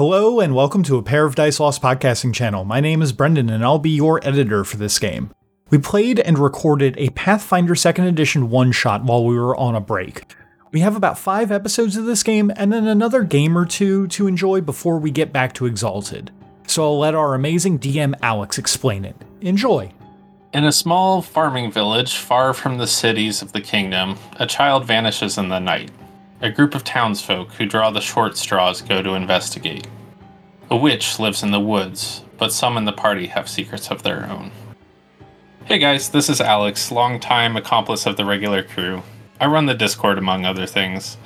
Hello, and welcome to a Pair of Dice Lost podcasting channel. My name is Brendon, and I'll be your editor for this game. We played and recorded a Pathfinder 2nd Edition one shot while we were on a break. We have about five episodes of this game and then another game or two to enjoy before we get back to Exalted. So I'll let our amazing DM Alex explain it. Enjoy! In a small farming village far from the cities of the kingdom, a child vanishes in the night. A group of townsfolk who draw the short straws go to investigate. A witch lives in the woods, but some in the party have secrets of their own. Hey guys, this is Alex, longtime accomplice of the regular crew. I run the Discord among other things.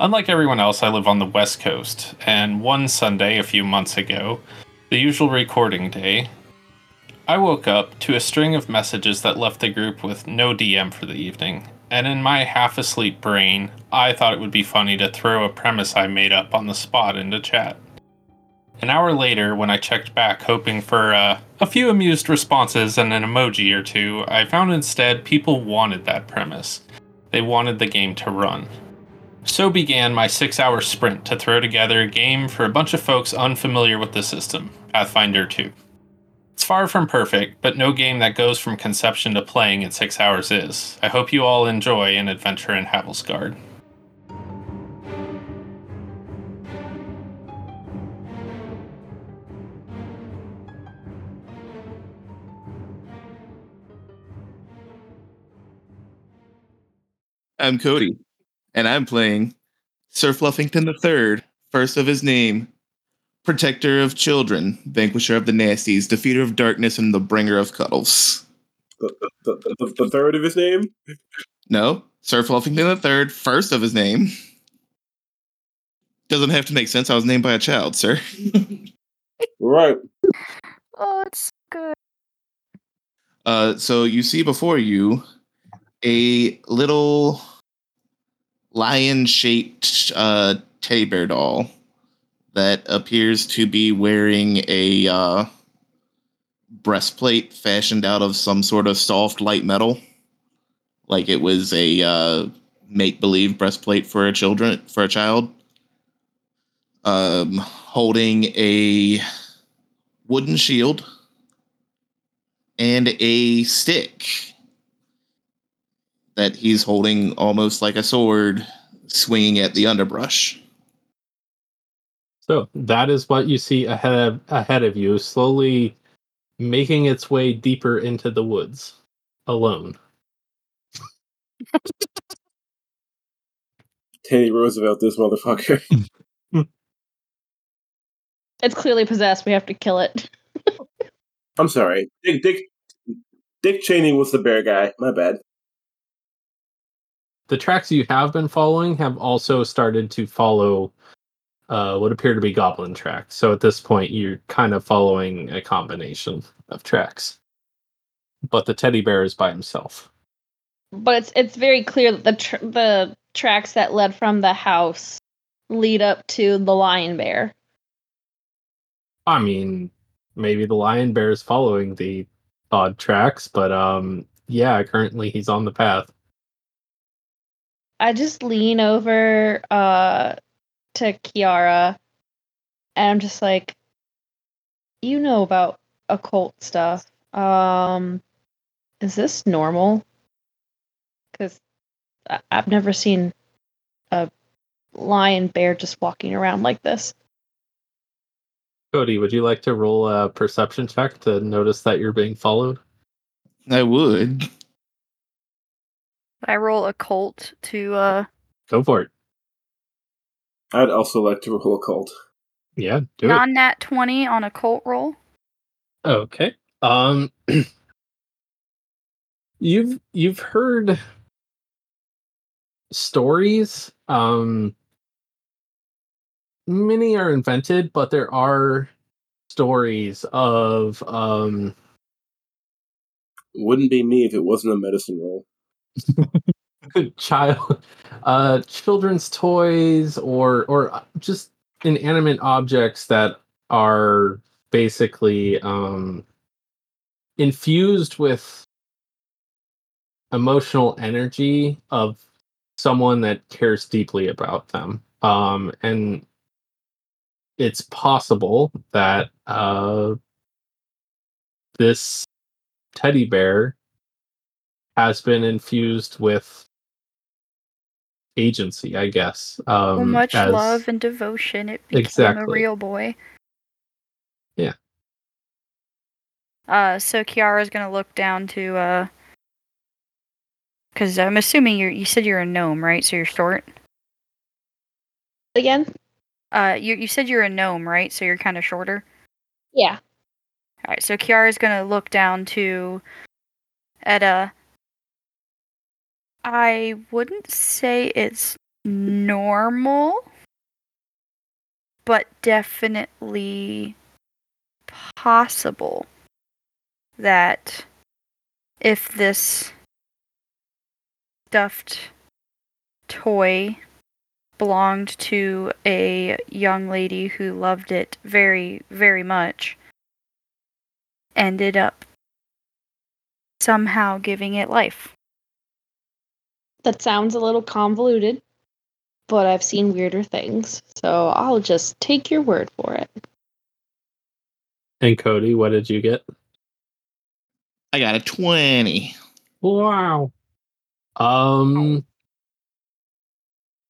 Unlike everyone else, I live on the West Coast, and one Sunday a few months ago, the usual recording day, I woke up to a string of messages that left the group with no DM for the evening, and in my half asleep brain, I thought it would be funny to throw a premise I made up on the spot into chat. An hour later, when I checked back hoping for uh, a few amused responses and an emoji or two, I found instead people wanted that premise. They wanted the game to run. So began my six hour sprint to throw together a game for a bunch of folks unfamiliar with the system Pathfinder 2. It's far from perfect, but no game that goes from conception to playing in six hours is. I hope you all enjoy an adventure in Havelsgard. I'm Cody, and I'm playing Sir Fluffington III, first of his name, protector of children, vanquisher of the nasties, defeater of darkness, and the bringer of cuddles. The, the, the, the third of his name? No, Sir Fluffington the third, first of his name. Doesn't have to make sense. I was named by a child, sir. Right. Oh, it's good. Uh, so you see before you a little lion-shaped uh, teddy bear doll that appears to be wearing a uh, breastplate fashioned out of some sort of soft light metal, like it was a uh, make-believe breastplate for a children for a child. Um, holding a wooden shield and a stick that he's holding almost like a sword, swinging at the underbrush. So that is what you see ahead of, ahead of you, slowly making its way deeper into the woods, alone. Teddy Roosevelt, this motherfucker. It's clearly possessed. We have to kill it. I'm sorry. Dick, Dick, Dick Cheney was the bear guy. My bad. The tracks you have been following have also started to follow uh, what appear to be goblin tracks. So at this point, you're kind of following a combination of tracks. But the teddy bear is by himself. But it's it's very clear that the tr- the tracks that led from the house lead up to the lion bear. I mean, maybe the lion bear is following the odd tracks, but um, yeah, currently he's on the path. I just lean over uh to Kiara and I'm just like you know about occult stuff. Um is this normal? Cuz I- I've never seen a lion bear just walking around like this. Cody, would you like to roll a perception check to notice that you're being followed? I would. I roll a cult to uh Go for it. I'd also like to roll a cult. Yeah, do it. non nat twenty on a cult roll. Okay. Um you've you've heard stories um many are invented but there are stories of um Wouldn't be me if it wasn't a medicine roll. child uh children's toys or or just inanimate objects that are basically um infused with emotional energy of someone that cares deeply about them. Um and it's possible that uh, this teddy bear has been infused with agency, I guess. Um, well, much as- love and devotion. It became a real boy. Yeah. Uh, so Kiara's gonna look down to uh, because I'm assuming you're. You said you're a gnome, right? So you're short. Again? Uh, you you said you're a gnome, right? So you're kind of shorter. Yeah. All right. So Kiara's gonna look down to Edda. I wouldn't say it's normal, but definitely possible that if this stuffed toy belonged to a young lady who loved it very, very much, ended up somehow giving it life. That sounds a little convoluted, but I've seen weirder things, so I'll just take your word for it. And Cody, what did you get? I got a 20. Wow. Um.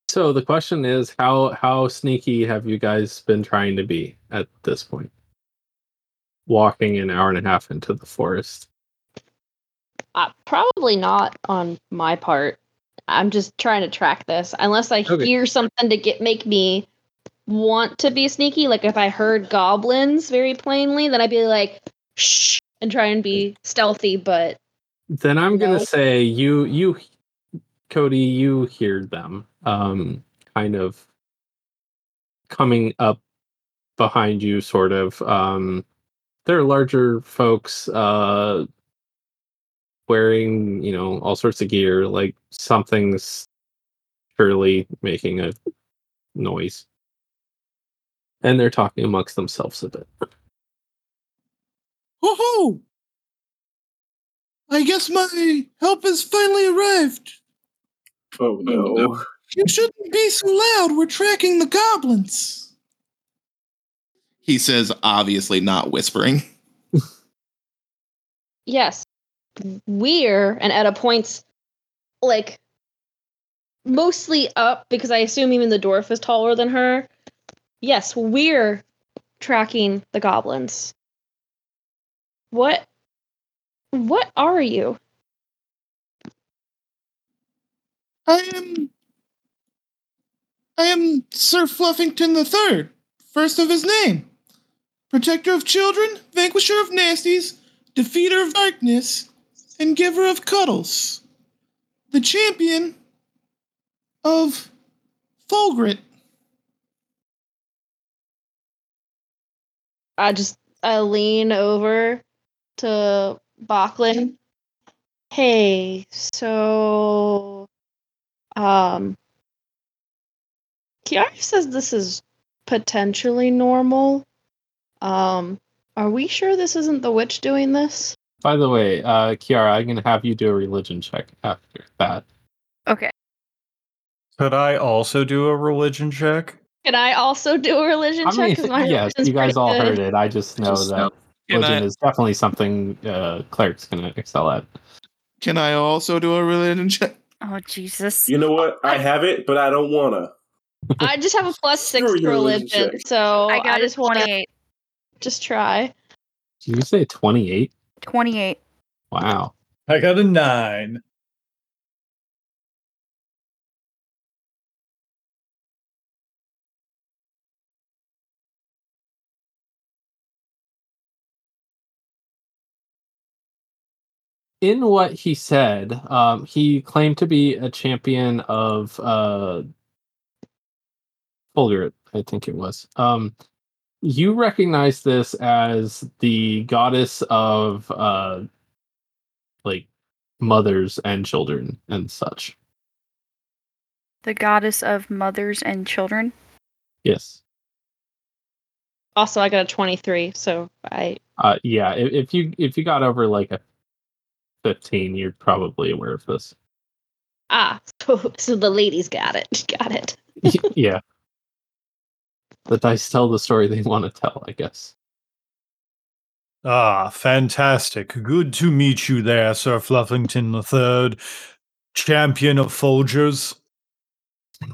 So the question is, how how sneaky have you guys been trying to be at this point? Walking an hour and a half into the forest. Uh, probably not on my part. I'm just trying to track this. Unless I Okay. hear something to get make me want to be sneaky. Like if I heard goblins very plainly, then I'd be like, shh, and try and be stealthy. But Then I'm gonna No. say you you Cody, you hear them um kind of coming up behind you sort of um they're larger folks uh wearing, you know, all sorts of gear like something's surely making a noise. And they're talking amongst themselves a bit. Woohoo! I guess my help has finally arrived. Oh no. You shouldn't be so loud. We're tracking the goblins. He says, obviously not whispering. yes, we're and at a points like mostly up because I assume even the dwarf is taller than her. Yes, we're tracking the goblins. What what are you? I am. I am Sir Fluffington the Third, first of his name. Protector of children, vanquisher of nasties, defeater of darkness, and giver of cuddles. The champion of Fulgrit. I just I lean over to Bokland. Hey, so um Kiara says this is potentially normal. Um are we sure this isn't the witch doing this? By the way, uh Kiara, I'm gonna have you do a religion check after that. Okay. Could I also do a religion check? Can I also do a religion I check? mean, 'Cause my yes, religion's you guys pretty all good. heard it. I just know Just that know. Can religion I, is definitely something uh, cleric's gonna excel at. can I also do a religion check? Oh Jesus. You know what? I have it, but I don't wanna. I just have a plus six Screw your religion religion, check. so I got just want to 28. just try. Did you say 28? 28. Wow. I got a nine. In what he said, um, he claimed to be a champion of uh, Fulgrit, I think it was. Um, you recognize this as the goddess of uh, like mothers and children and such. The goddess of mothers and children. Yes. Also, I got a twenty-three, so I Uh, yeah. If, if you if you got over like a fifteen, you're probably aware of this. ah, so, so the ladies got it, got it. yeah. the dice tell the story they want to tell, I guess. Ah, fantastic. Good to meet you there, Sir Fluffington III, champion of Folgers.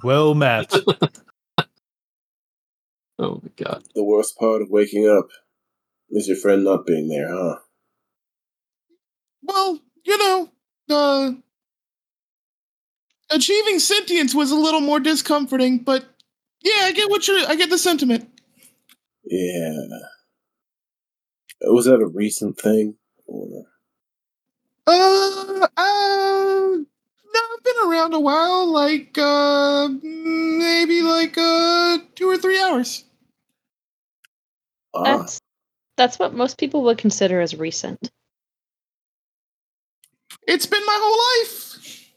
Well met. Oh my god. The worst part of waking up is your friend not being there, huh? Well, you know, uh, achieving sentience was a little more discomforting, but yeah, I get what you're. I get the sentiment. Yeah. Was that a recent thing? Or Uh, uh, no, I've been around a while, like uh, maybe like uh, two or three hours. ah, That's that's what most people would consider as recent. It's been my whole life.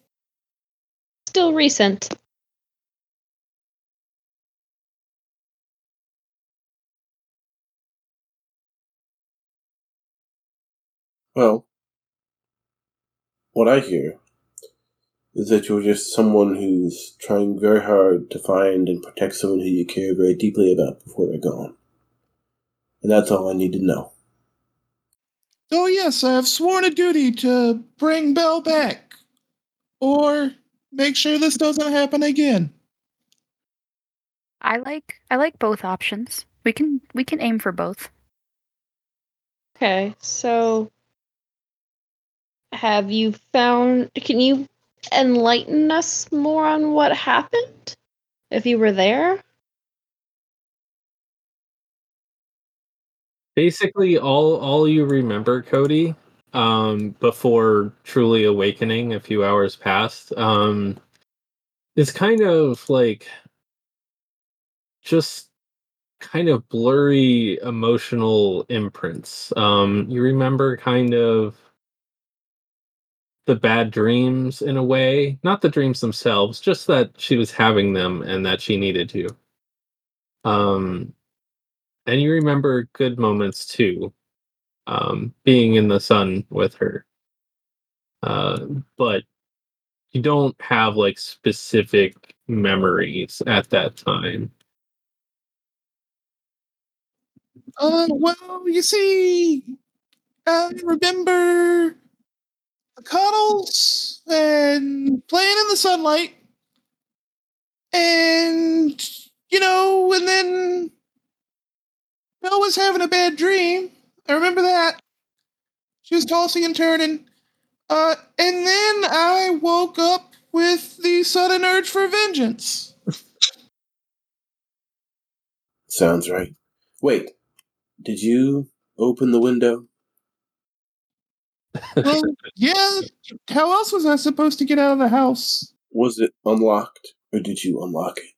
Still recent. Well, what I hear is that you're just someone who's trying very hard to find and protect someone who you care very deeply about before they're gone. And that's all I need to know. Oh yes, I have sworn a duty to bring Belle back, or make sure this doesn't happen again. I like I like both options. We can we can aim for both. Okay, so have you found can you enlighten us more on what happened? If you were there? Basically, all all you remember, Cody, um, before truly awakening, a few hours passed, um, is kind of like just kind of blurry emotional imprints. Um, you remember kind of the bad dreams in a way, not the dreams themselves, just that she was having them and that she needed to. Um, and you remember good moments too, um, being in the sun with her. Uh, but you don't have like specific memories at that time. Uh, well, you see, I remember cuddles and playing in the sunlight, and you know, and then Belle was having a bad dream. I remember that. She was tossing and turning. Uh, and then I woke up with the sudden urge for vengeance. Sounds right. Wait, did you open the window? Well, yeah. How else was I supposed to get out of the house? Was it unlocked, or did you unlock it?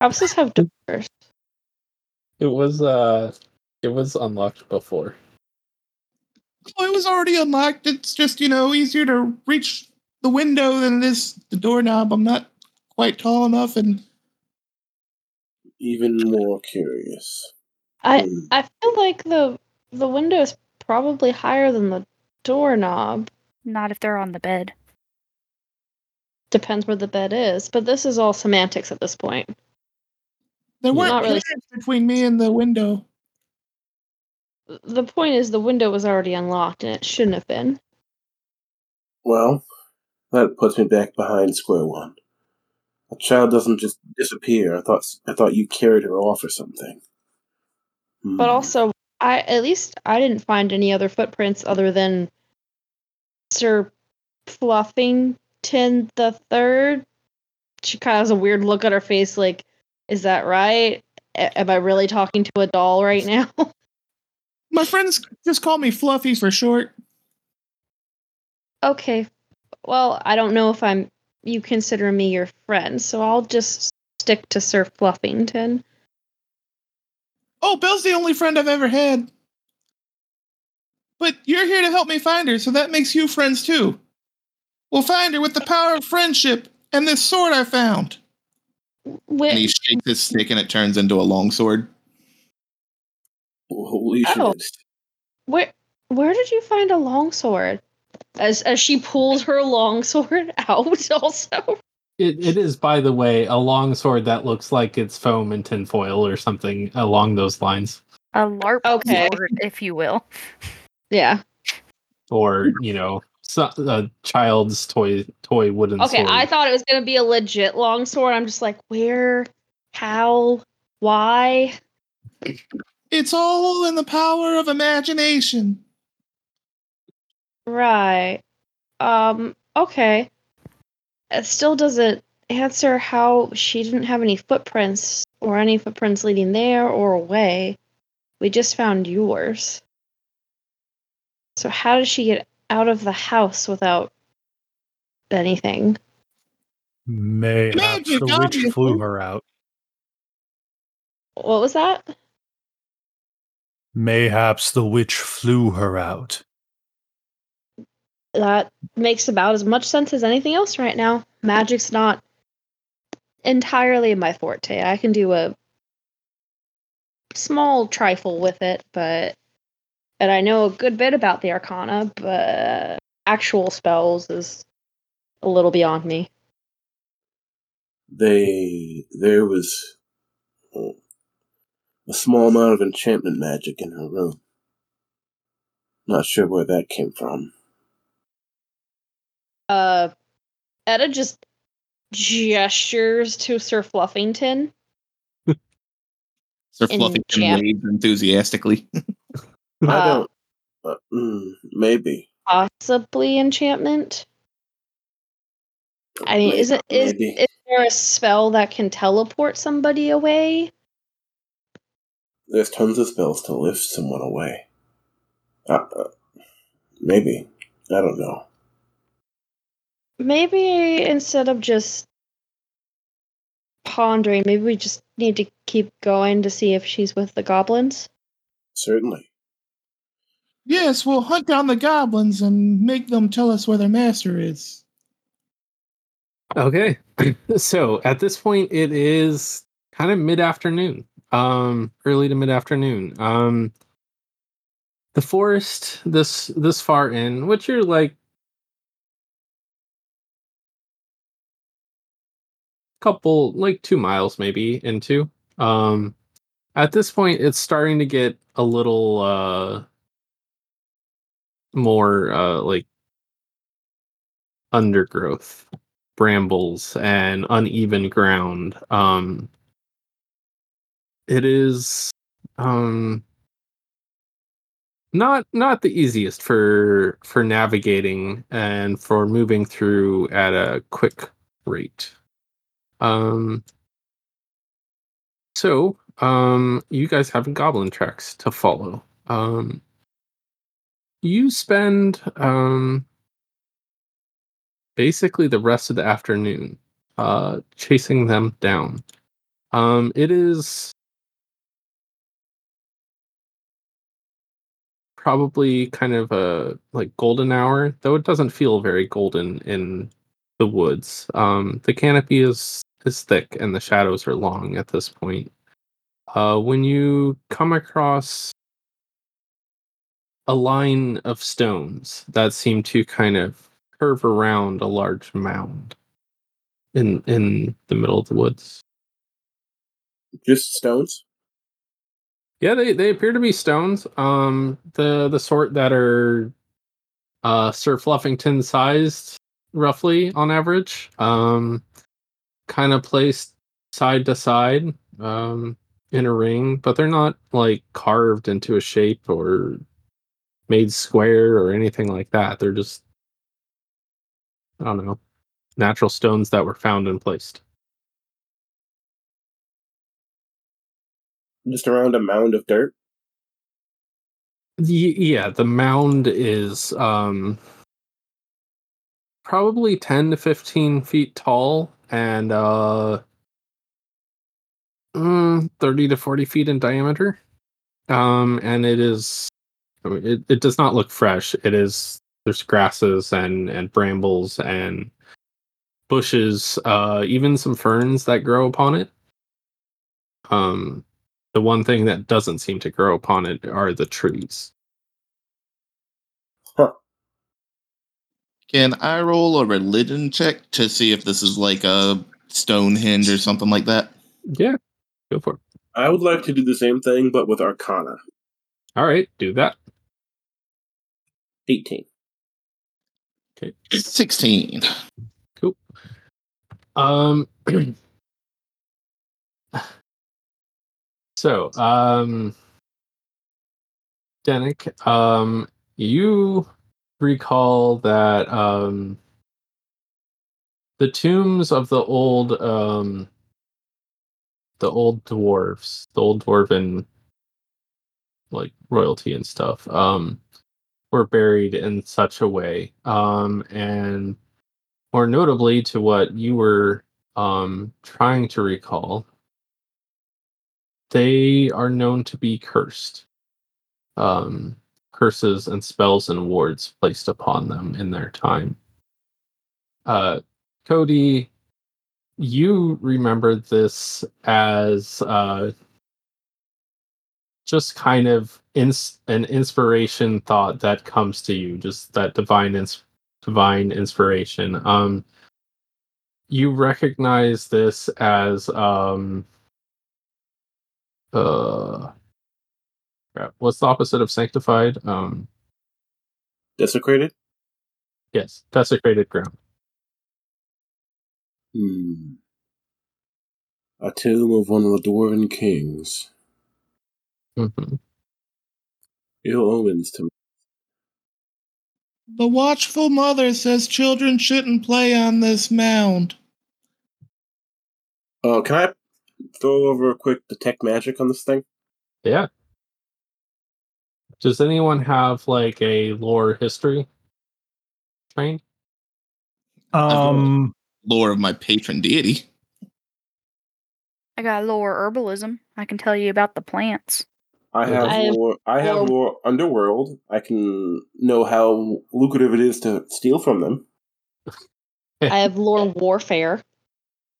Houses have doors. It was uh, it was unlocked before. Well, it was already unlocked. It's just, you know, easier to reach the window than this the doorknob. I'm not quite tall enough and Even more curious. I Hmm. I feel like the the window is probably higher than the doorknob. Not if they're on the bed. Depends where the bed is, but this is all semantics at this point. there weren't Not really. between me and the window. The point is the window was already unlocked and it shouldn't have been. Well, that puts me back behind square one. A child doesn't just disappear. I thought I thought you carried her off or something. But Hmm. also, I at least I didn't find any other footprints other than Sir Fluffington the Third. She kind of has a weird look on her face, like, "Is that right? A- am I really talking to a doll right now?" My friends just call me Fluffy for short. okay, well, I don't know if I'm you consider me your friend, so I'll just stick to Sir Fluffington. Oh, Belle's the only friend I've ever had. But you're here to help me find her, so that makes you friends too. We'll find her with the power of friendship and this sword I found. Where, And he shakes his stick and it turns into a longsword. Holy Oh. shit! Where where did you find a longsword? As as she pulls her longsword out also. It, it is, by the way, a long sword that looks like it's foam and tinfoil or something along those lines. A LARP Okay. sword, if you will. Yeah. Or, you know, so, a child's toy toy wooden sword. Okay, sword. I thought it was gonna be a legit long sword. I'm just like, where, how, why? It's all in the power of imagination. Right. Um. Okay. It still doesn't answer how she didn't have any footprints or any footprints leading there or away. We just found yours. So how did she get out of the house without anything? Mayhaps Magic, the witch flew her out. What was that? Mayhaps the witch flew her out. That makes about as much sense as anything else right now. Magic's not entirely my forte. I can do a small trifle with it, but and I know a good bit about the arcana, but actual spells is a little beyond me. They there was a small amount of enchantment magic in her room. Not sure where that came from. Uh Edda just gestures to Sir Fluffington. Sir Fluffington champ- waves enthusiastically. I Uh, don't. Uh, mm, maybe. possibly enchantment. I mean, is it is, Maybe. is there a spell that can teleport somebody away? There's tons of spells to lift someone away. Uh, uh, maybe. I don't know. Maybe instead of just pondering, maybe we just need to keep going to see if she's with the goblins. Certainly. yes, we'll hunt down the goblins and make them tell us where their master is. Okay. so at this point it is kind of mid-afternoon. Um early to mid-afternoon. Um the forest this this far in, which you're like couple like 2 miles maybe into. Um at this point it's starting to get a little uh more uh like undergrowth brambles and uneven ground. Um, it is um, not not the easiest for for navigating and for moving through at a quick rate. Um, so um, you guys have goblin tracks to follow. Um, you spend um, basically the rest of the afternoon uh chasing them down um it is probably kind of a like golden hour though it doesn't feel very golden in the woods um the canopy is is thick and the shadows are long at this point uh when you come across a line of stones that seem to kind of curve around a large mound in in the middle of the woods. Just stones? Yeah, they, they appear to be stones. Um the the sort that are uh Sir Fluffington sized roughly on average. Um kind of placed side to side um in a ring, but they're not like carved into a shape or made square or anything like that. They're just I don't know, natural stones that were found and placed. Just around a mound of dirt? Yeah, the mound is um probably 10 to 15 feet tall and uh mm, 30 to 40 feet in diameter. Um and it is I mean, it, it does not look fresh. It is there's grasses and and brambles and bushes, uh even some ferns that grow upon it. Um the one thing that doesn't seem to grow upon it are the trees. Can I roll a religion check to see if this is like a Stonehenge or something like that? Yeah, go for it. I would like to do the same thing, but with Arcana. All right, do that. 18. Okay. 16. Cool. Um. so, um, Dennick, um, you recall that um, the tombs of the old um, the old dwarves, the old dwarven like royalty and stuff, um, were buried in such a way, um, and more notably to what you were um, trying to recall, they are known to be cursed. Um, curses and spells and wards placed upon them in their time. Uh, Cody, you remember this as uh, just kind of ins- an inspiration thought that comes to you, just that divine ins- divine inspiration. Um, you recognize this as um, uh, crap, what's the opposite of sanctified? Um, Desecrated? yes, desecrated ground. Hmm. A tomb of one of the Dwarven kings. Mm-hmm. Ill omens to me. The watchful mother says children shouldn't play on this mound. Uh, can I throw over a quick detect magic on this thing? Yeah. Does anyone have like a lore history trained? Um, Lore of my patron deity. I got lore herbalism. I can tell you about the plants. I have I have more. I have more- more underworld. I can know how lucrative it is to steal from them. I have lore warfare.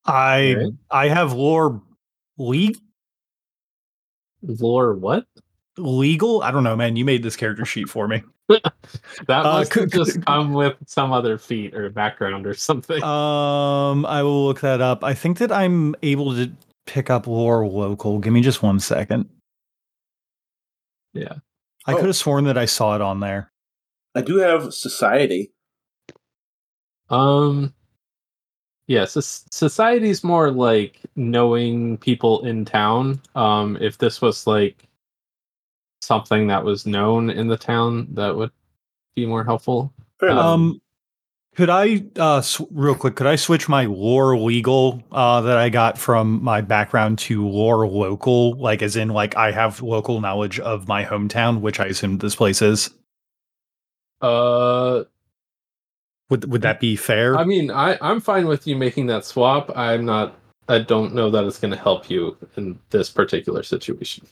I I have lore league. Lore what? Legal. I don't know, man. You made this character sheet for me. That Uh, must have c- c- just come with some other feat or background or something. Um, I will look that up. I think that I'm able to pick up lore local. Give me just one second. yeah. I Oh. could have sworn that I saw it on there. I do have society. Um yeah, so society's more like knowing people in town. Um if this was like something that was known in the town, that would be more helpful. Fair. Um, could I, uh, sw- real quick, could I switch my lore legal uh, that I got from my background to lore local? Like, as in, like, I have local knowledge of my hometown, which I assume this place is. Uh Would would that be fair? I mean, I I'm fine with you making that swap. I'm not I don't know that it's going to help you in this particular situation.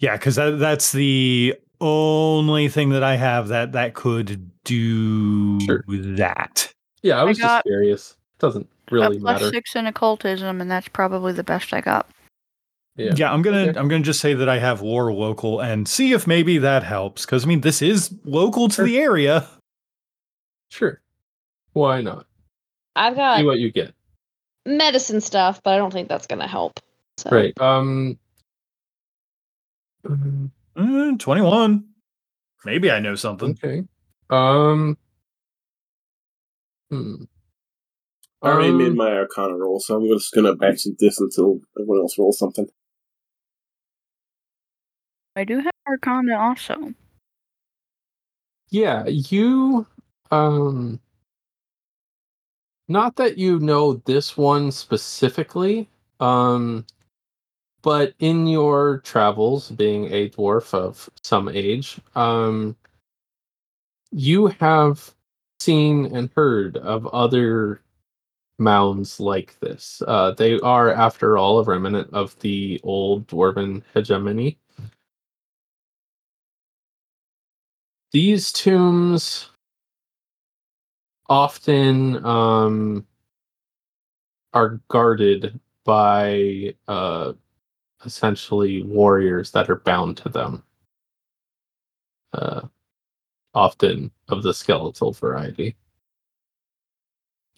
Yeah, because that, that's the only thing that I have that that could do Sure. that. Yeah, I I was got just curious. Doesn't really a plus matter. six in occultism, and that's probably the best I got. Yeah. Yeah, I'm gonna Okay. I'm gonna just say that I have lore local and see if maybe that helps. Because I mean, this is local to Sure. the area. Sure. Why not? I've got See got what you get. medicine stuff, but I don't think that's gonna help. So. Right. Um mm, Mm, 21. Maybe I know something. Okay. Um hmm. I already made Um, my Arcana roll, so I'm just gonna backseat this until everyone else rolls something. I do have Arcana also. Yeah, you um not that you know this one specifically, um but in your travels being a dwarf of some age, um you have seen and heard of other mounds like this. Uh they are after all a remnant of the old dwarven hegemony. these tombs often um, are guarded by uh, essentially warriors that are bound to them. Uh, often of the skeletal variety.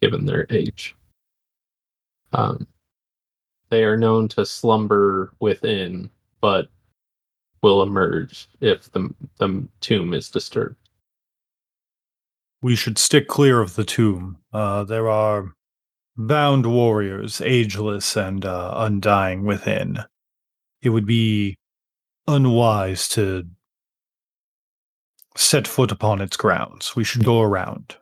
given their age. Um, they are known to slumber within, but will emerge if the the tomb is disturbed. We should stick clear of the tomb. Uh, there are bound warriors, ageless and uh, undying within. It would be unwise to set foot upon its grounds. We should go around.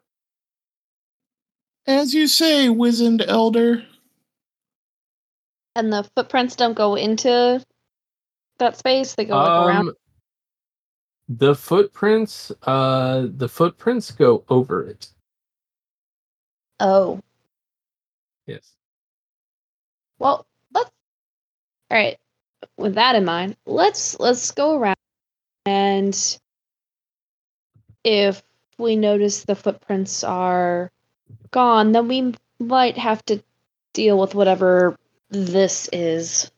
As you say, wizened elder. And the footprints don't go into that space; they go like, around. Um, the footprints, uh, the footprints go over it. Oh, Yes. well, let's. All right. With that in mind, let's let's go around, and if we notice the footprints are gone, then we might have to deal with whatever this is.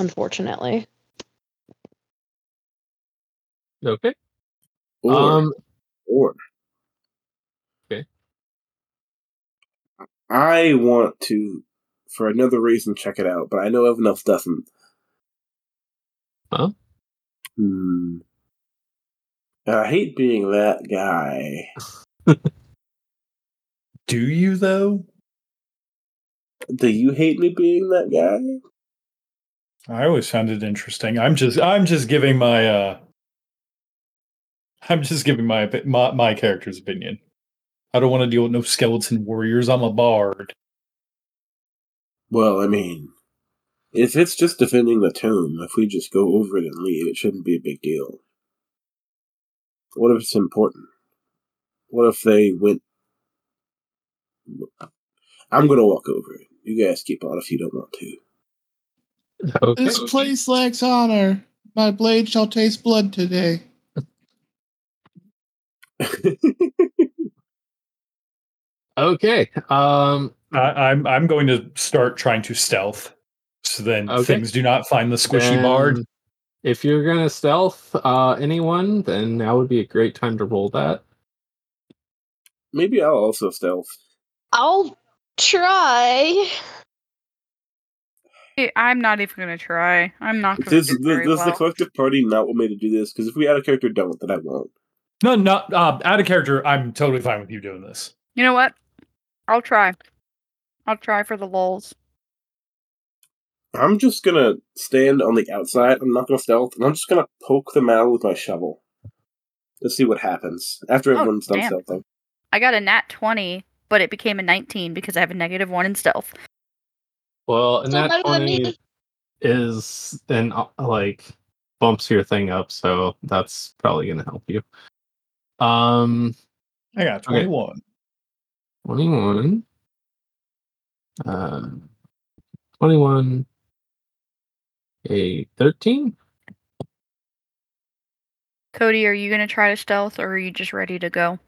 Unfortunately. Okay. Or, Um. or. Okay. I want to, for another reason, check it out, but I know everyone else doesn't. Huh? Hmm. I hate being that guy. Do you though? Do you hate me being that guy? I always found it interesting. I'm just I'm just giving my uh I'm just giving my my, my character's opinion. I don't want to deal with no skeleton warriors. I'm a bard. Well, I mean, if it's just defending the tomb, if we just go over it and leave, it shouldn't be a big deal. What if it's important? What if they went? I'm gonna walk over it. You guys keep on if you don't want to. Okay. This place lacks honor. My blade shall taste blood today. Okay. Um. I, I'm I'm going to start trying to stealth, so then Okay. things do not find the squishy bard. If you're gonna stealth uh, anyone, then now would be a great time to roll that. Maybe I'll also stealth. I'll try. I'm not even gonna try. I'm not gonna Does, do does, very does the collective party not want me to do this? Because if we add a character don't, then I won't. No, no. uh, out of character. I'm totally fine with you doing this. You know what? I'll try. I'll try for the lulls. I'm just gonna stand on the outside. I'm not gonna stealth, and I'm just gonna poke them out with my shovel to see what happens after Oh, everyone's done damn. stealthing. I got a nat 20, but it became a 19 because I have a negative one in stealth. Well, and Still that better than me. twenty is then uh, like bumps your thing up, so that's probably gonna help you. Um, I got Okay. 21. twenty-one. Uh, twenty-one. A thirteen. Cody, are you gonna try to stealth or are you just ready to go?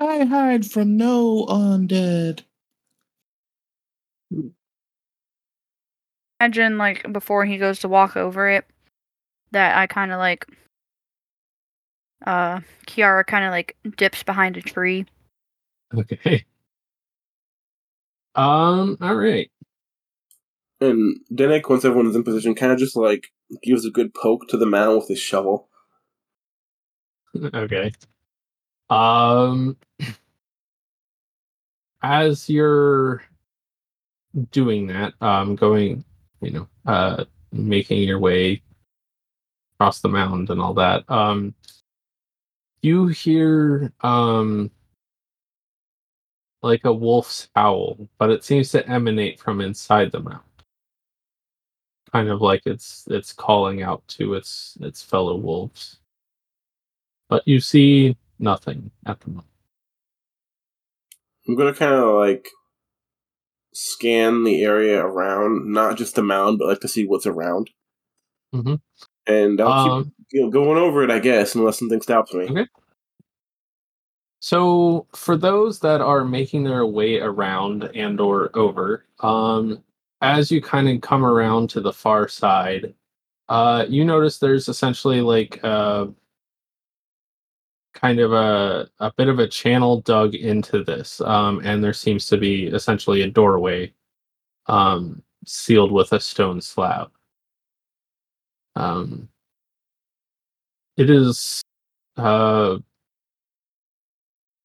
I hide from no undead. Imagine like before he goes to walk over it, that I kind of like, uh, Kiara kind of like dips behind a tree. Okay. Um. All right. And Dennick, once everyone's in position, kind of just like gives a good poke to the mound with his shovel. okay. Um as you're doing that, um going, you know, uh making your way across the mound and all that, um you hear um like a wolf's howl, but it seems to emanate from inside the mound. Kind of like it's it's calling out to its its fellow wolves but you see nothing at the moment. I'm gonna kind of like scan the area around, not just the mound, but like to see what's around. Mhm. And I'll Um, keep you know, going over it, I guess, unless something stops me. Okay. So for those that are making their way around and or over, um, as you kind of come around to the far side, uh, you notice there's essentially like a, kind of a a bit of a channel dug into this, um, and there seems to be essentially a doorway, um, sealed with a stone slab. Um, it is, uh,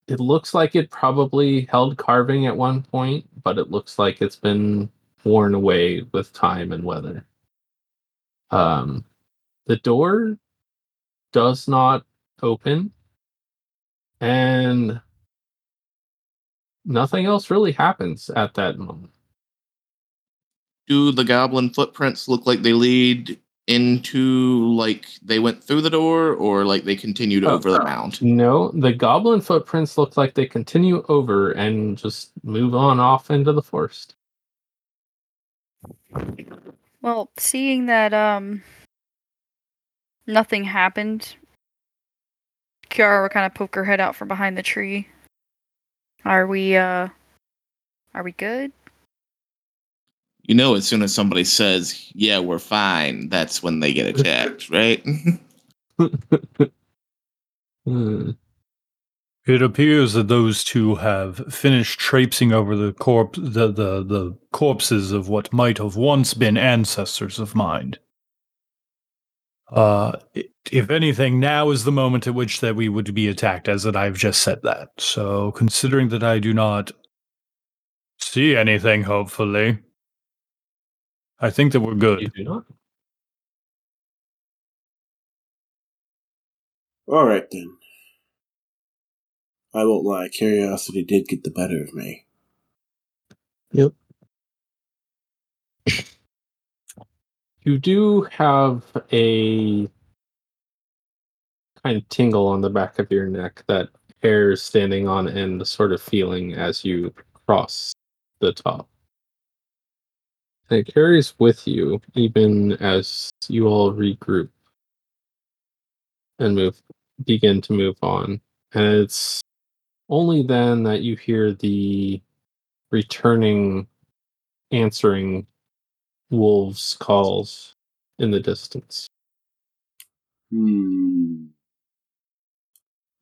it looks like it probably held carving at one point, but it looks like it's been worn away with time and weather. Um, the door does not open, and nothing else really happens at that moment. Do the goblin footprints look like they lead into like they went through the door or like they continued Oh. over the mound? No, the goblin footprints look like they continue over and just move on off into the forest. Well, seeing that um nothing happened, Kiara will kind of poke her head out from behind the tree. Are we uh are we good? You know, as soon as somebody says, "Yeah, we're fine," that's when they get attacked, right? It appears that those two have finished traipsing over the corp the, the, the corpses of what might have once been ancestors of mine. Uh, if anything, now is the moment at which that we would be attacked, as that I've just said that. So, considering that I do not see anything, hopefully, I think that we're good. You good. do not. All right then. I won't lie, curiosity did get the better of me. Yep. You do have a kind of tingle on the back of your neck that hair is standing on end, sort of feeling as you cross the top. And it carries with you even as you all regroup and move begin to move on. And it's only then that you hear the returning answering wolves' calls in the distance. Hmm.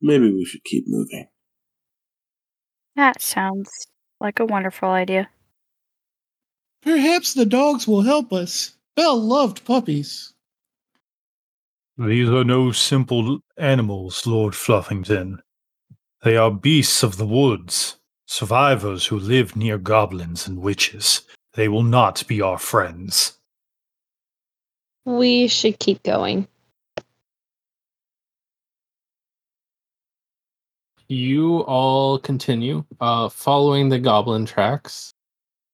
Maybe we should keep moving. That sounds like a wonderful idea. Perhaps the dogs will help us. Belle loved puppies. These are no simple animals, Lord Fluffington. They are beasts of the woods, survivors who live near goblins and witches. They will not be our friends. We should keep going. you all continue uh following the goblin tracks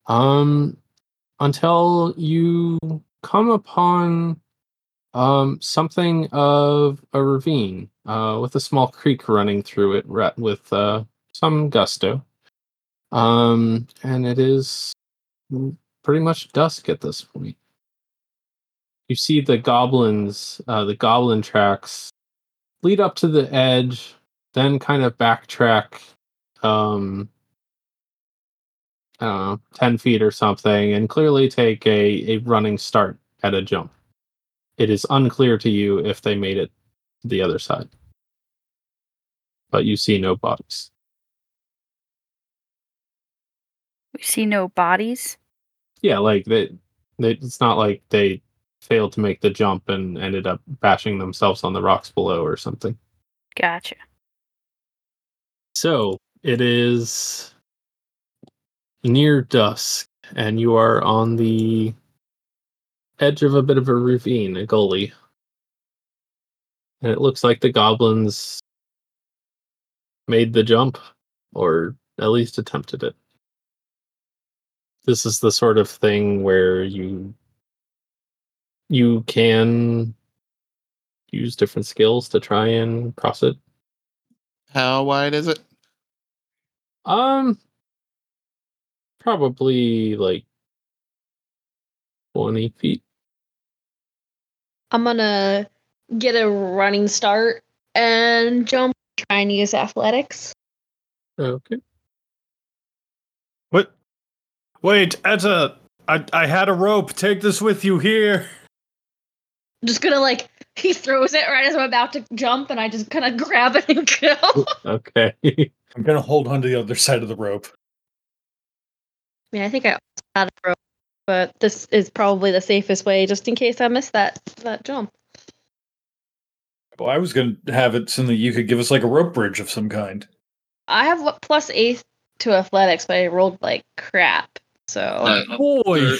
um until you come upon um something of a ravine uh with a small creek running through it with uh some gusto um and it is pretty much dusk at this point you see the goblins uh the goblin tracks lead up to the edge then kind of backtrack um I don't know, 10 feet or something, and clearly take a, a running start at a jump. It is unclear to you if they made it to the other side. But you see no bodies. We see no bodies. Yeah, like they, they it's not like they failed to make the jump and ended up bashing themselves on the rocks below or something. Gotcha. So it is near dusk, and you are on the edge of a bit of a ravine, a gully. And it looks like the goblins made the jump, or at least attempted it. This is the sort of thing where you you can use different skills to try and cross it. How wide is it? Um, probably like twenty feet. I'm gonna get a running start and jump, try and use athletics. Okay. What? Wait, Edda, I, I had a rope. Take this with you here. I'm just gonna like he throws it right as I'm about to jump, and I just kind of grab it and go. Okay. I'm gonna hold onto the other side of the rope. I mean, I think I almost had a rope, but this is probably the safest way, just in case I miss that that jump. Well, I was gonna have it so that you could give us like a rope bridge of some kind. I have what plus eight to athletics, but I rolled like crap. So Uh, Boy,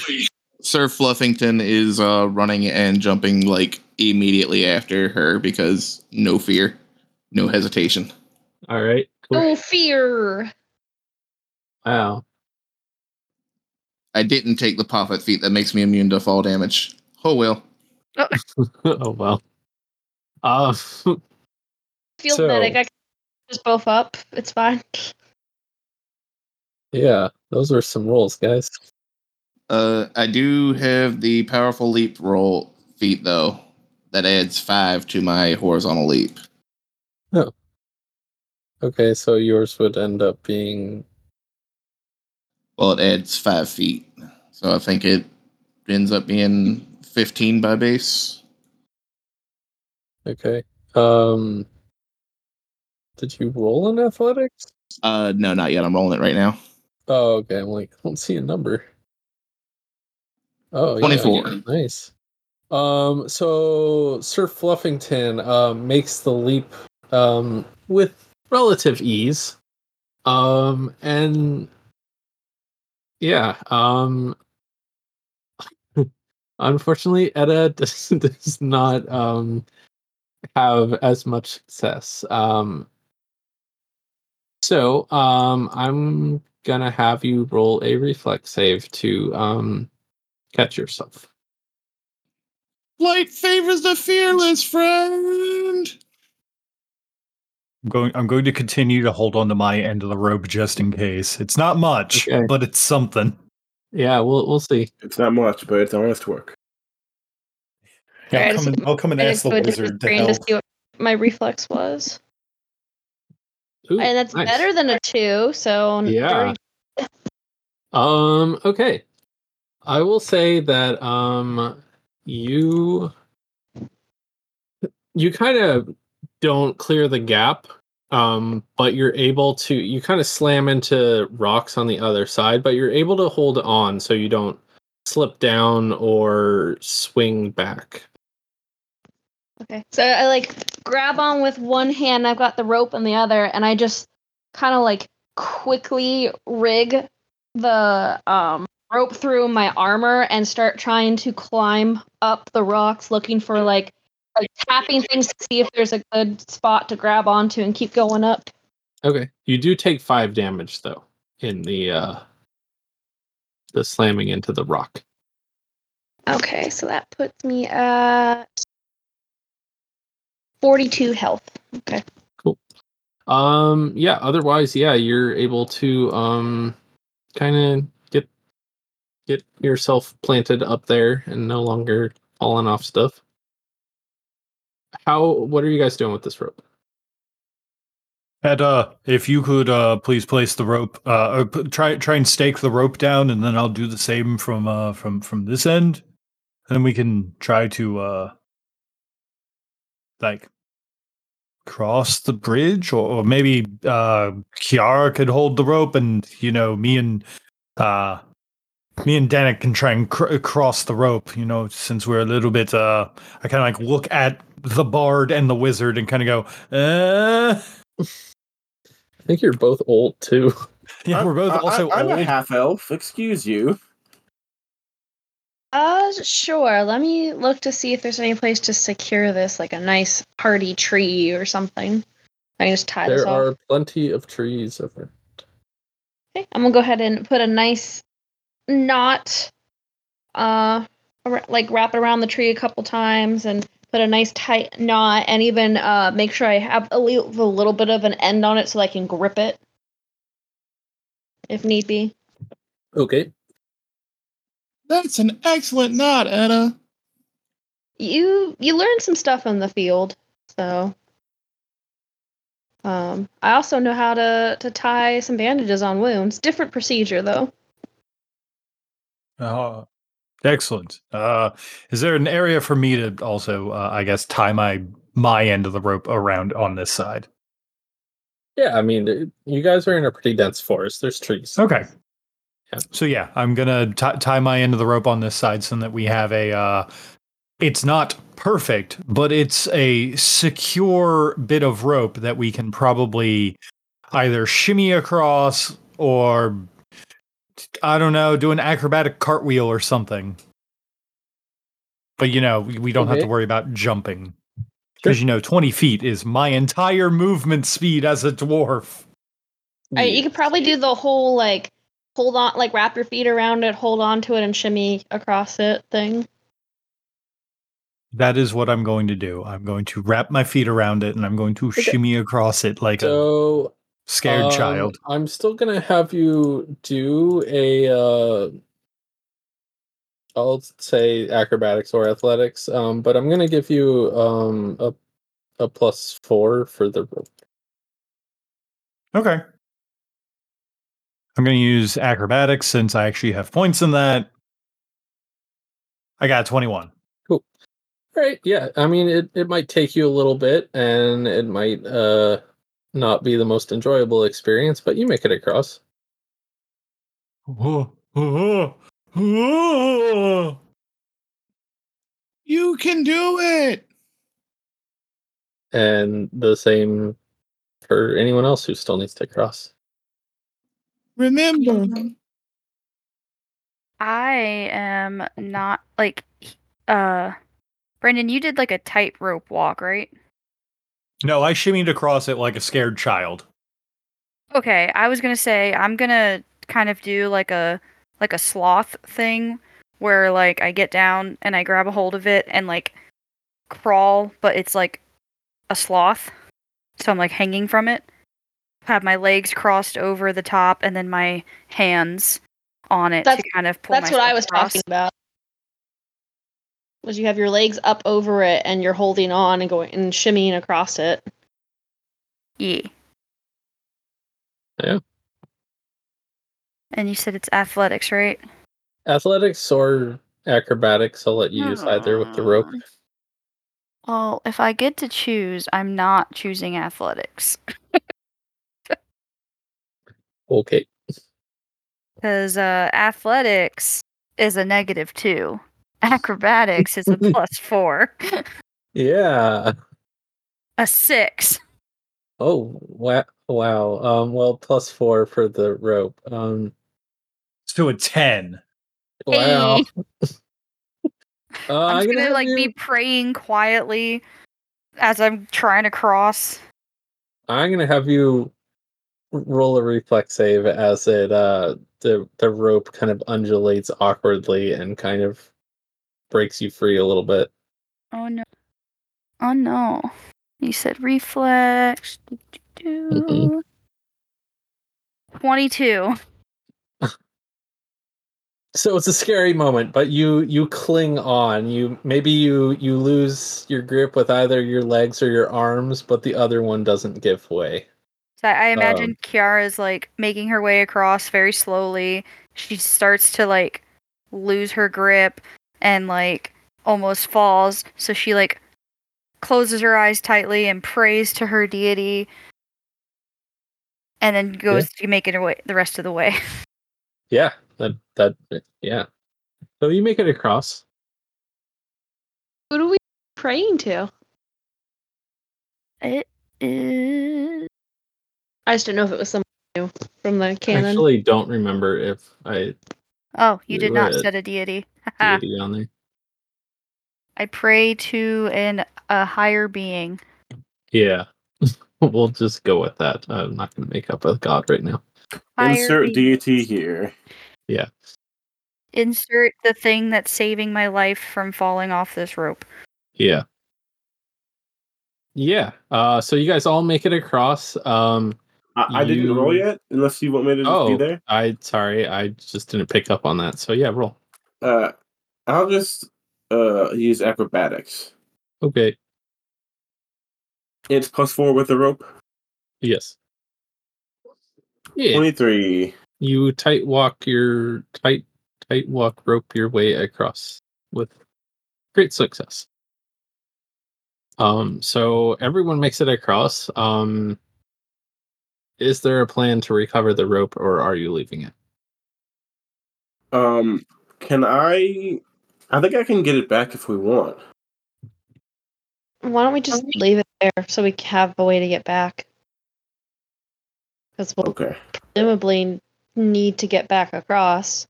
Sir Fluffington is uh, running and jumping like immediately after her because no fear, no hesitation. All right. Cool. oh fear. Wow. I didn't take the Poffet feat that makes me immune to fall damage. Oh well. oh well. Uh, Feel So- medic. I can just both up. It's fine. yeah, those are some rolls, guys. Uh, I do have the powerful leap roll feat though. That adds five to my horizontal leap. Oh. Okay, so yours would end up being Well, it adds five feet, so I think it ends up being fifteen by base. okay. Um, did you roll in athletics? Uh, no, not yet. I'm rolling it right now. Oh, okay. I'm like, I don't see a number. Oh, yeah, 24. Nice. Um, so Sir Fluffington um makes the leap um with relative ease. Um and yeah, um unfortunately Edda does, does not um have as much success. Um so um I'm gonna have you roll a reflex save to um catch yourself. Light favors the fearless friend. I'm going. I'm going to continue to hold on to my end of the rope just in case. It's not much, Okay. but it's something. Yeah, we'll we'll see. It's not much, but it's honest work. Yeah, I'll, come so and, I'll come and I ask the wizard to help. to see what my reflex was, Ooh, and that's nice. better than a two. So Yeah. Um. Okay. I will say that um you you kind of don't clear the gap um but you're able to you kind of slam into rocks on the other side but you're able to hold on so you don't slip down or swing back Okay. So I like grab on with one hand, I've got the rope in the other, and I just kind of like quickly rig the um rope through my armor and start trying to climb up the rocks looking for like like tapping things to see if there's a good spot to grab onto and keep going up. okay you do take five damage though in the uh the slamming into the rock Okay, so that puts me at 42 health. Okay. Cool. Um yeah, otherwise yeah, you're able to um kind of get get yourself planted up there and no longer falling off stuff. How what are you guys doing with this rope? Ed, uh, if you could uh, please place the rope, uh, try try and stake the rope down, and then I'll do the same from uh, from from this end, and then we can try to uh, like cross the bridge, or, or maybe uh, Kiara could hold the rope, and you know, me and uh, me and Dennick can try and cr- cross the rope. You know, since we're a little bit, uh, I kind of like look at the bard and the wizard and kind of go, uh. I think you're both old too. Yeah, I'm- we're both I- also I, am old. a half elf. Excuse you. Uh, sure. Let me look to see if there's any place to secure this, like a nice hardy tree or something. I can just tie this There are plenty of trees over. Okay, I'm gonna go ahead and put a nice knot, uh, like wrap it around the tree a couple times and put a nice tight knot, and even uh make sure I have a little, a little bit of an end on it so I can grip it if need be. Okay. That's an excellent knot, Edda. You you learn some stuff in the field, so. Um, I also know how to to tie some bandages on wounds. Different procedure though. Uh, Excellent. Uh, is there an area for me to also, uh, I guess, tie my my end of the rope around on this side? Yeah, I mean, you guys are in a pretty dense forest. There's trees. Okay. Yeah. So yeah, I'm gonna ti- tie my end of the rope on this side so that we have a. Uh, it's not perfect, but it's a secure bit of rope that we can probably either shimmy across or I don't know, do an acrobatic cartwheel or something. But you know, we we don't have to worry about jumping because you know, 20 feet is my entire movement speed as a dwarf. I, you could probably do the whole like hold on, like wrap your feet around it, hold on to it, and shimmy across it thing. That is what I'm going to do. I'm going to wrap my feet around it and I'm going to Okay. shimmy across it like a So scared um, child. I'm still gonna have you do a. Uh, I'll say acrobatics or athletics, um, but I'm gonna give you um, a a plus four for the rope. Okay. I'm going to use acrobatics since I actually have points in that. I got 21. Cool. Right. Yeah. I mean, it, it might take you a little bit and it might uh not be the most enjoyable experience, but you make it across. You can do it. And the same for anyone else who still needs to cross. Remember. I am not like uh Brendon, you did like a tightrope walk, right? No, I shimmied across it like a scared child. Okay, I was gonna say I'm gonna kind of do like a like a sloth thing where like I get down and I grab a hold of it and like crawl, but it's like a sloth. So I'm like hanging from it. Have my legs crossed over the top and then my hands on it That's- to kind of pull That's what I was across. talking about. Was you have your legs up over it and you're holding on and going and shimmying across it. Yeah. Yeah. And you said it's athletics, right? Athletics or acrobatics, I'll let you use either with the rope. Hmm. Well, if I get to choose, I'm not choosing athletics Okay. because uh, athletics is a negative two. Acrobatics is a plus four. Yeah. a six. Oh wow wow. Um well plus four for the rope. Um To a 10. wow. Hey. Uh, I'm just gonna, like you- be praying quietly as I'm trying to cross. I'm gonna have you roll a reflex save as it uh the the rope kind of undulates awkwardly and kind of breaks you free a little bit. Oh no. Oh no. You said reflex. Do, do, do. 22. So it's a scary moment, but you you cling on. You maybe you you lose your grip with either your legs or your arms, but the other one doesn't give way. So I, imagine Um, is like making her way across very slowly. She starts to like lose her grip and like almost falls. So she like closes her eyes tightly and prays to her deity and then goes to make it her way the rest of the way. Yeah, that that yeah. So you make it across. Who are we praying to? It is I just don't know if it was someone new from the canon. I actually, don't remember if I Oh, you did not Good. set a deity. Deity on there. I pray to an a higher being. Yeah, we'll just go with that. I'm not going to make up a god right now. Higher Insert being. deity here. Yeah. Insert the thing that's saving my life from falling off this rope. Yeah. Yeah. Uh, so you guys all make it across. Um, I, I didn't roll yet, unless you want me to just oh, be there. I sorry, I just didn't pick up on that. So yeah, roll. Uh, I'll just uh use acrobatics. Okay. It's plus four with the rope. Yes. Yeah. Twenty-three. You tight walk your tight tight walk rope your way across with great success. Um, so everyone makes it across. Um, is there a plan to recover the rope, or are you leaving it? Um, can I? I think I can get it back if we want. Why don't we just leave it there so we have a way to get back? Because we'll Okay. presumably need to get back across.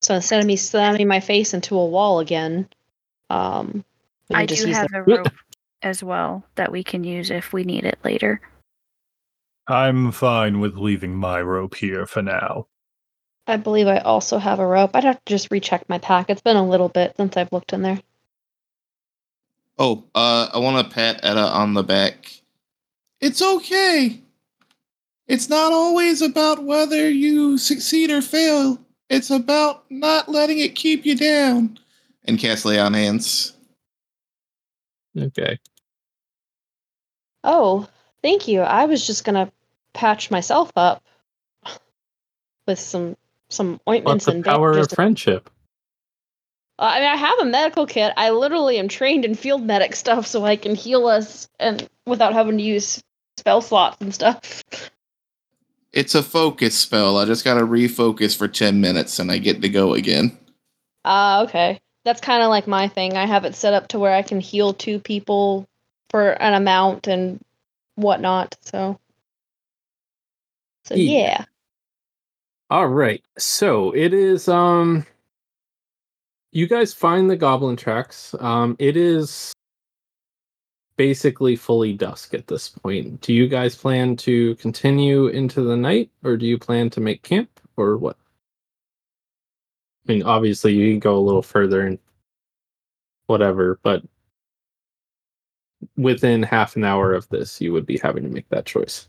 So instead of me slamming my face into a wall again, um, we can I just do use have the- a rope as well that we can use if we need it later. I'm fine with leaving my rope here for now. I believe I also have a rope. I'd have to just recheck my pack. It's been a little bit since I've looked in there. Oh, uh, I want to pat Edda on the back. It's okay. It's not always about whether you succeed or fail. It's about not letting it keep you down. And cast lay on hands. Okay. Oh, thank you. I was just gonna patch myself up with some some What's ointments the and power of bandages. friendship? Uh, I mean, I have a medical kit. I literally am trained in field medic stuff, so I can heal us and without having to use spell slots and stuff. It's a focus spell. I just got to refocus for 10 minutes and I get to go again. Ah, okay. That's kind of like my thing. I have it set up to where I can heal two people for an amount and whatnot. So, so Yeah. yeah. All right. So it is um you guys find the goblin tracks. Um it is basically fully dusk at this point. Do you guys plan to continue into the night or do you plan to make camp or what? I mean, obviously you can go a little further and whatever, but within half an hour of this you would be having to make that choice.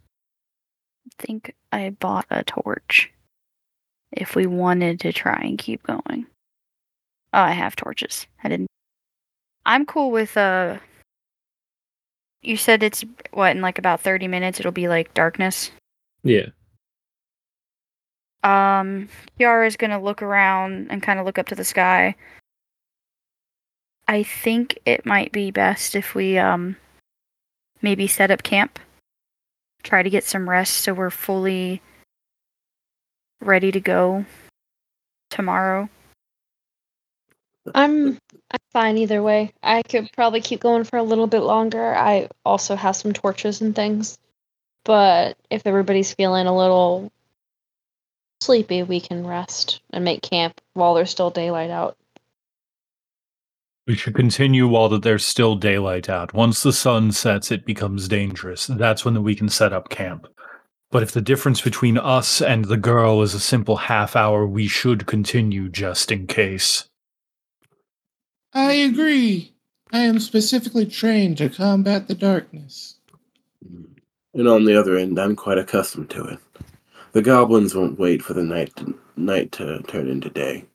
I think I bought a torch if we wanted to try and keep going. Oh, I have torches. I didn't. I'm cool with uh. You said it's what in like about thirty minutes it'll be like darkness. Yeah. Um, Kiara's gonna look around and kind of look up to the sky. I think it might be best if we um maybe set up camp. Try to get some rest so we're fully ready to go tomorrow. I'm I'm fine either way. I could probably keep going for a little bit longer. I also have some torches and things. But if everybody's feeling a little sleepy, we can rest and make camp while there's still daylight out. We should continue while that there's still daylight out. Once the sun sets, it becomes dangerous. That's when we can set up camp. But if the difference between us and the girl is a simple half hour, we should continue just in case. I agree. I am specifically trained to combat the darkness. And on the other end, I'm quite accustomed to it. The goblins won't wait for the night to, night to turn into day.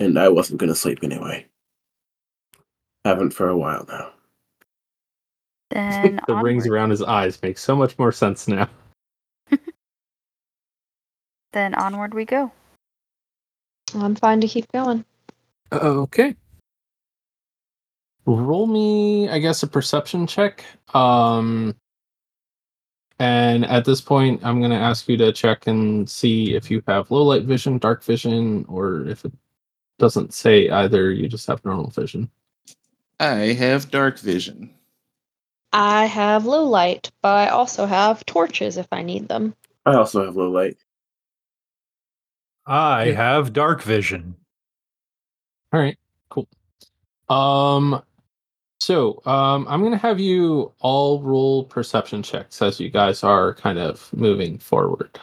And I wasn't going to sleep anyway. Haven't for a while now. Then the rings around his eyes make so much more sense now. Then onward we go. I'm fine to keep going. Okay. Roll me, I guess, a perception check. Um, and at this point, I'm going to ask you to check and see if you have low light vision, dark vision, or if it doesn't say either, you just have normal vision. I have dark vision. I have low light, but I also have torches if I need them. I also have low light. I Yeah. have dark vision. All right, cool. Um, so um, I'm gonna have you all roll perception checks as you guys are kind of moving forward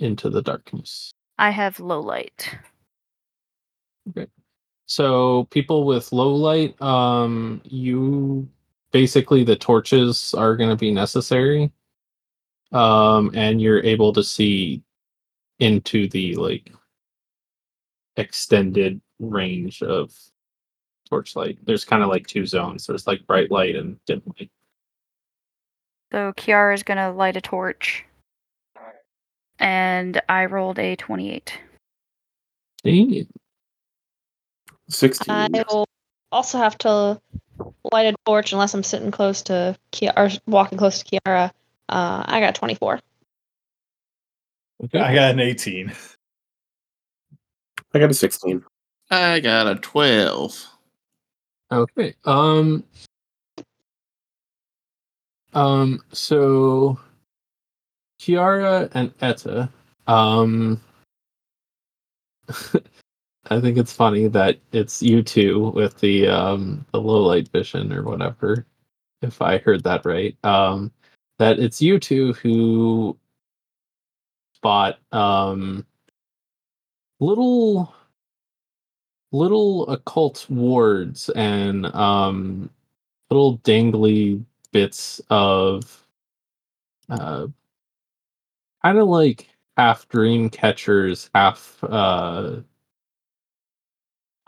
into the darkness. I have low light. Okay. So people with low light, um, you basically the torches are going to be necessary, um, and you're able to see into the like extended range of torchlight. There's kind of like two zones. There's like bright light and dim light. So Kiara is gonna light a torch. And I rolled a 28. 16. 16. I will also have to light a torch unless I'm sitting close to Kiara, or walking close to Kiara. Uh, I got 24. Okay. I got an 18. I got a 16. I got a 12. Okay. Um. Um. So, Kiara and Edda. Um. I think it's funny that it's you two with the um the low light vision or whatever. If I heard that right. Um. That it's you two who spot um little little occult wards and um little dangly bits of uh kind of like half dream catchers half uh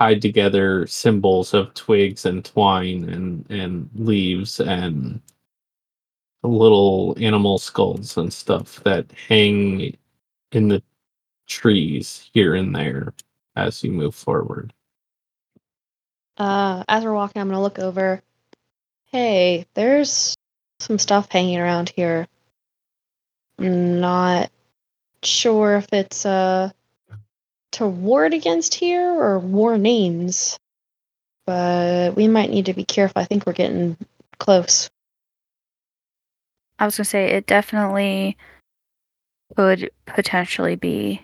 tied together symbols of twigs and twine and and leaves and little animal skulls and stuff that hang in the trees here and there as you move forward. Uh, as we're walking, I'm gonna look over. Hey, there's some stuff hanging around here. I'm Not sure if it's uh to ward against here or war names, but we might need to be careful. I think we're getting close. I was gonna say it definitely could potentially be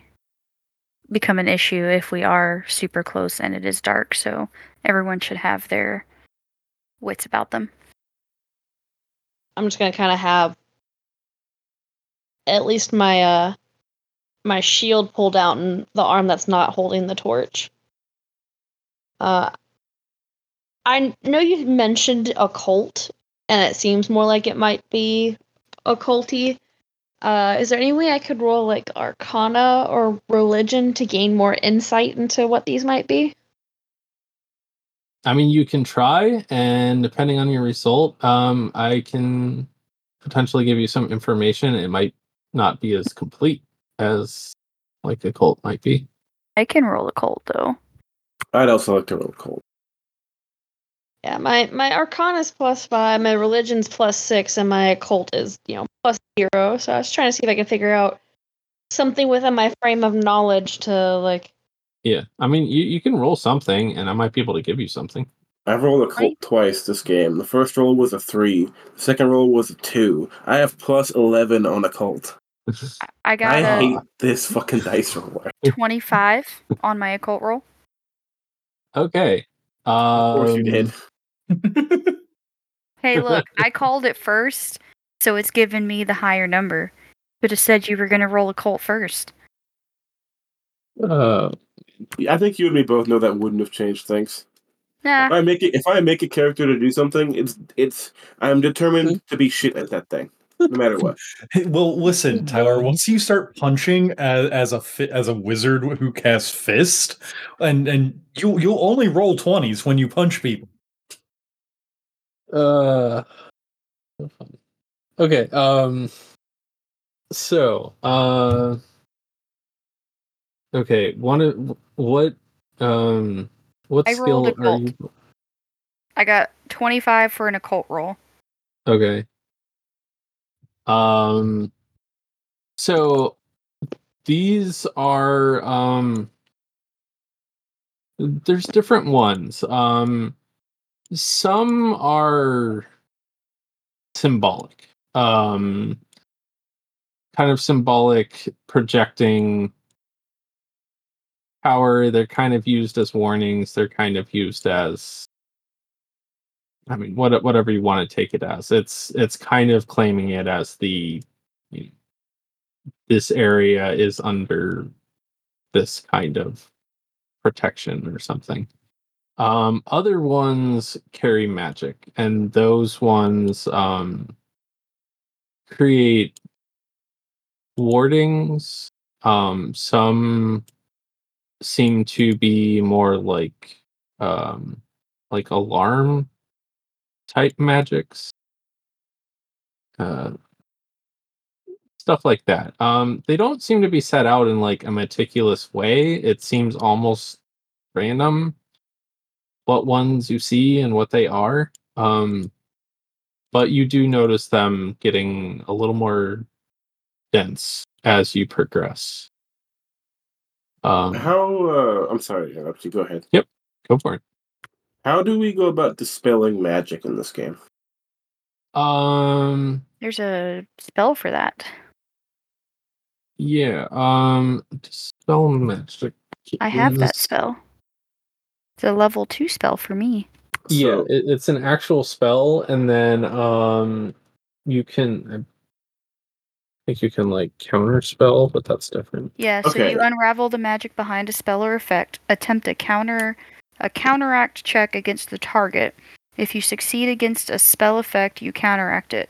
become an issue if we are super close and it is dark. So everyone should have their wits about them. I'm just gonna kind of have at least my uh my shield pulled out and the arm that's not holding the torch. Uh, I know you mentioned a cult, and it seems more like it might be occulty. Uh, is there any way I could roll like Arcana or Religion to gain more insight into what these might be? I mean, you can try, and depending on your result, um, I can potentially give you some information. It might not be as complete as like a cult might be. I can roll occult though. I'd also like to roll cold. Yeah, my my Arcana is plus five, my Religion's plus six, and my occult is you know plus zero. So I was trying to see if I could figure out something within my frame of knowledge to like. Yeah, I mean, you, you can roll something, and I might be able to give you something. I've rolled occult twice this game. The first roll was a three. The second roll was a two. I have plus eleven on occult. I got I a hate this fucking dice roller. 25 on my occult roll. okay. Um, Of course you did. Hey, look, I called it first, so it's given me the higher number. Could have said you were going to roll occult first. Uh, I think you and me both know that wouldn't have changed things. If I make it, if I make a character to do something, it's it's I'm determined to be shit at that thing, no matter what. well, listen, Tyler. Once you start punching as, as a fi- as a wizard who casts fist, and and you you'll only roll twenties when you punch people. Uh, okay. Um, so, uh, okay. One of what, um, what I skill rolled are cult. you? I got 25 for an occult roll. Okay. Um so these are um there's different ones. Um some are symbolic. Um kind of symbolic projecting power. They're kind of used as warnings. They're kind of used as I mean, what, whatever you want to take it as. It's it's kind of claiming it as the you know, this area is under this kind of protection or something. Um, other ones carry magic, and those ones um, create wardings. Um, some seem to be more like um, like alarm type magics. Uh, stuff like that. Um, they don't seem to be set out in like a meticulous way. It seems almost random what ones you see and what they are. Um, but you do notice them getting a little more dense as you progress. Um, How? Uh, I'm sorry, interrupt you. Go ahead. Yep, go for it. How do we go about dispelling magic in this game? Um, There's a spell for that. yeah. Um, dispel magic. I have that spell. It's a level two spell for me. Yeah, it, it's an actual spell, and then um, you can. I think you can like counter spell, but that's different. Yeah, so Okay. you unravel the magic behind a spell or effect, attempt a counter a counteract check against the target. If you succeed against a spell effect, you counteract it.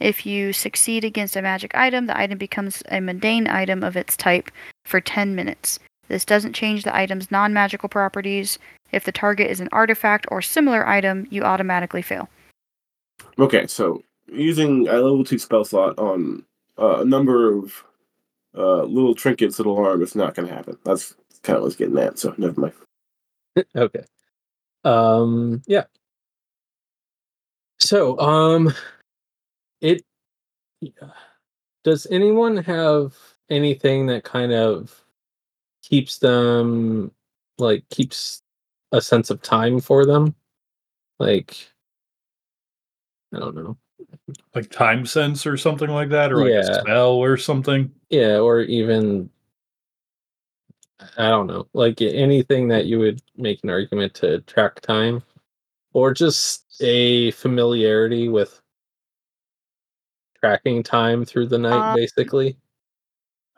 If you succeed against a magic item, the item becomes a mundane item of its type for 10 minutes. This doesn't change the item's non magical properties. If the target is an artifact or similar item, you automatically fail. Okay, so using a level two spell slot on uh, a number of uh, little trinkets that'll arm is not going to happen. That's kind of what I was getting at. So never mind. okay. Um yeah. So, um it does anyone have anything that kind of keeps them like keeps a sense of time for them? Like I don't know. Like time sense or something like that, or like Yeah. a spell or something. Yeah, or even I don't know, like anything that you would make an argument to track time, or just a familiarity with tracking time through the night, Um, basically.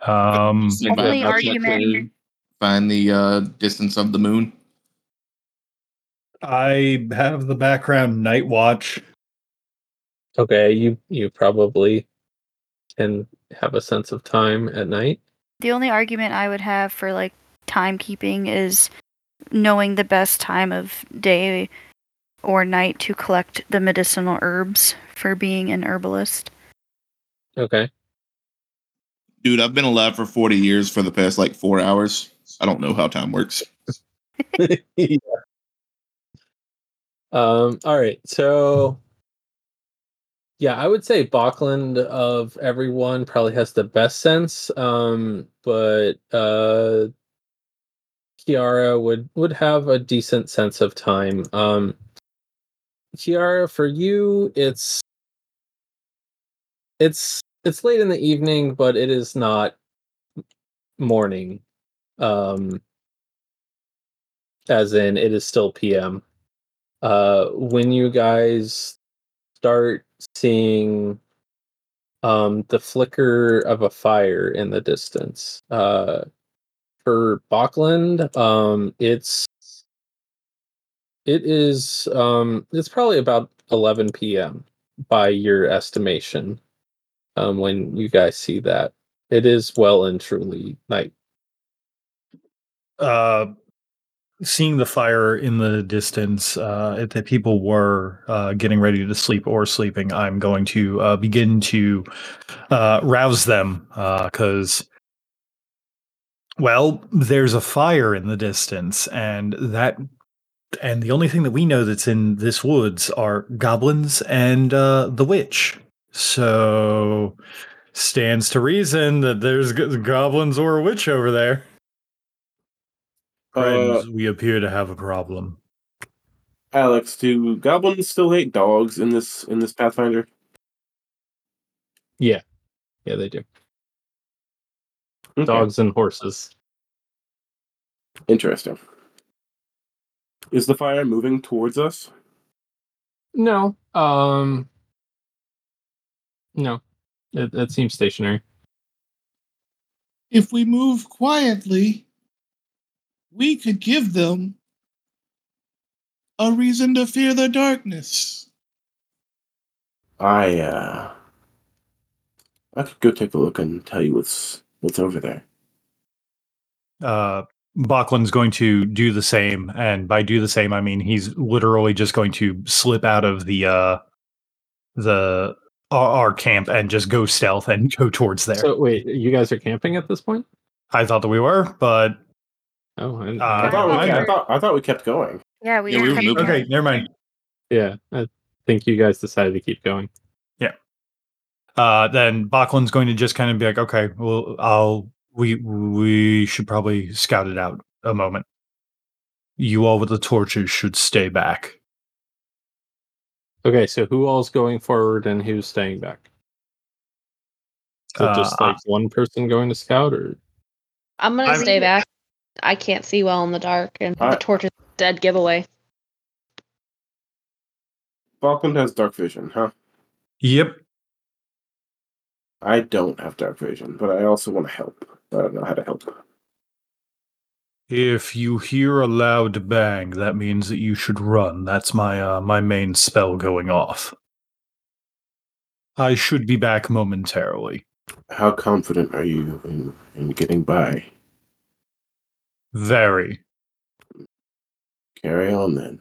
Um, Only argument- Find the uh, distance of the moon. I have the background night watch. Okay, you you probably can have a sense of time at night. The only argument I would have for like timekeeping is knowing the best time of day or night to collect the medicinal herbs for being an herbalist. Okay. Dude, I've been alive for 40 years for the past like four hours. I don't know how time works. yeah. Um, all right. So yeah, I would say Bokland of everyone probably has the best sense. Um, but uh Kiara would would have a decent sense of time. Um Kiara, for you, it's it's it's late in the evening, but it is not morning. Um as in it is still PM. Uh when you guys start seeing um the flicker of a fire in the distance. Uh for Bokland, um it's it is um it's probably about 11 p.m. by your estimation. Um when you guys see that. It is well and truly night. uh, seeing the fire in the distance, uh, the people were uh, getting ready to sleep or sleeping, I'm going to uh, begin to uh, rouse them because, well, there's a fire in the distance, and that. And the only thing that we know that's in this woods are goblins and uh, the witch. So stands to reason that there's goblins or a witch over there. Uh, we appear to have a problem. Alex, do goblins still hate dogs in this in this Pathfinder? Yeah. Yeah, they do. Okay, Dogs and horses. Interesting. Is the fire moving towards us? No. Um No. It it seems stationary. If we move quietly, we could give them a reason to fear the darkness. I uh I could go take a look and tell you what's what's over there. Uh, Bokland's going to do the same, and by do the same, I mean he's literally just going to slip out of the uh, the our, our camp and just go stealth and go towards there. So wait, you guys are camping at this point? I thought that we were, but Oh, I, Uh, I thought we, I I thought, I thought we kept going. Yeah, we, Yeah, we were kept moving. okay, never mind. yeah, I think you guys decided to keep going. Uh, then Bokland's going to just kind of be like, okay, well, I'll we we should probably scout it out a moment. You all with the torches should stay back. Okay, so who all's going forward and who's staying back? Is it just Uh, like one person going to scout, or I'm gonna I'm- stay back. I can't see well in the dark, and I- the torch is dead giveaway. Bokland has dark vision, huh? Yep. I don't have dark vision, but I also want to help. I don't know how to help. If you hear a loud bang, that means that you should run. That's my uh, my main spell going off. I should be back momentarily. How confident are you in, in getting by? Very. Carry on then.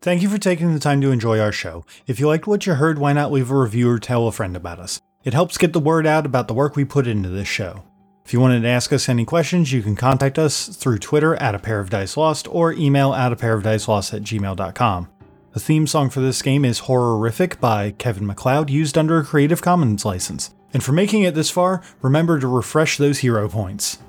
Thank you for taking the time to enjoy our show. If you liked what you heard, why not leave a review or tell a friend about us? It helps get the word out about the work we put into this show. If you wanted to ask us any questions, you can contact us through Twitter at a pair of dice lost or email at a pair of dice lost at gmail.com. The theme song for this game is Horrorific by Kevin MacLeod, used under a Creative Commons license. And for making it this far, remember to refresh those hero points.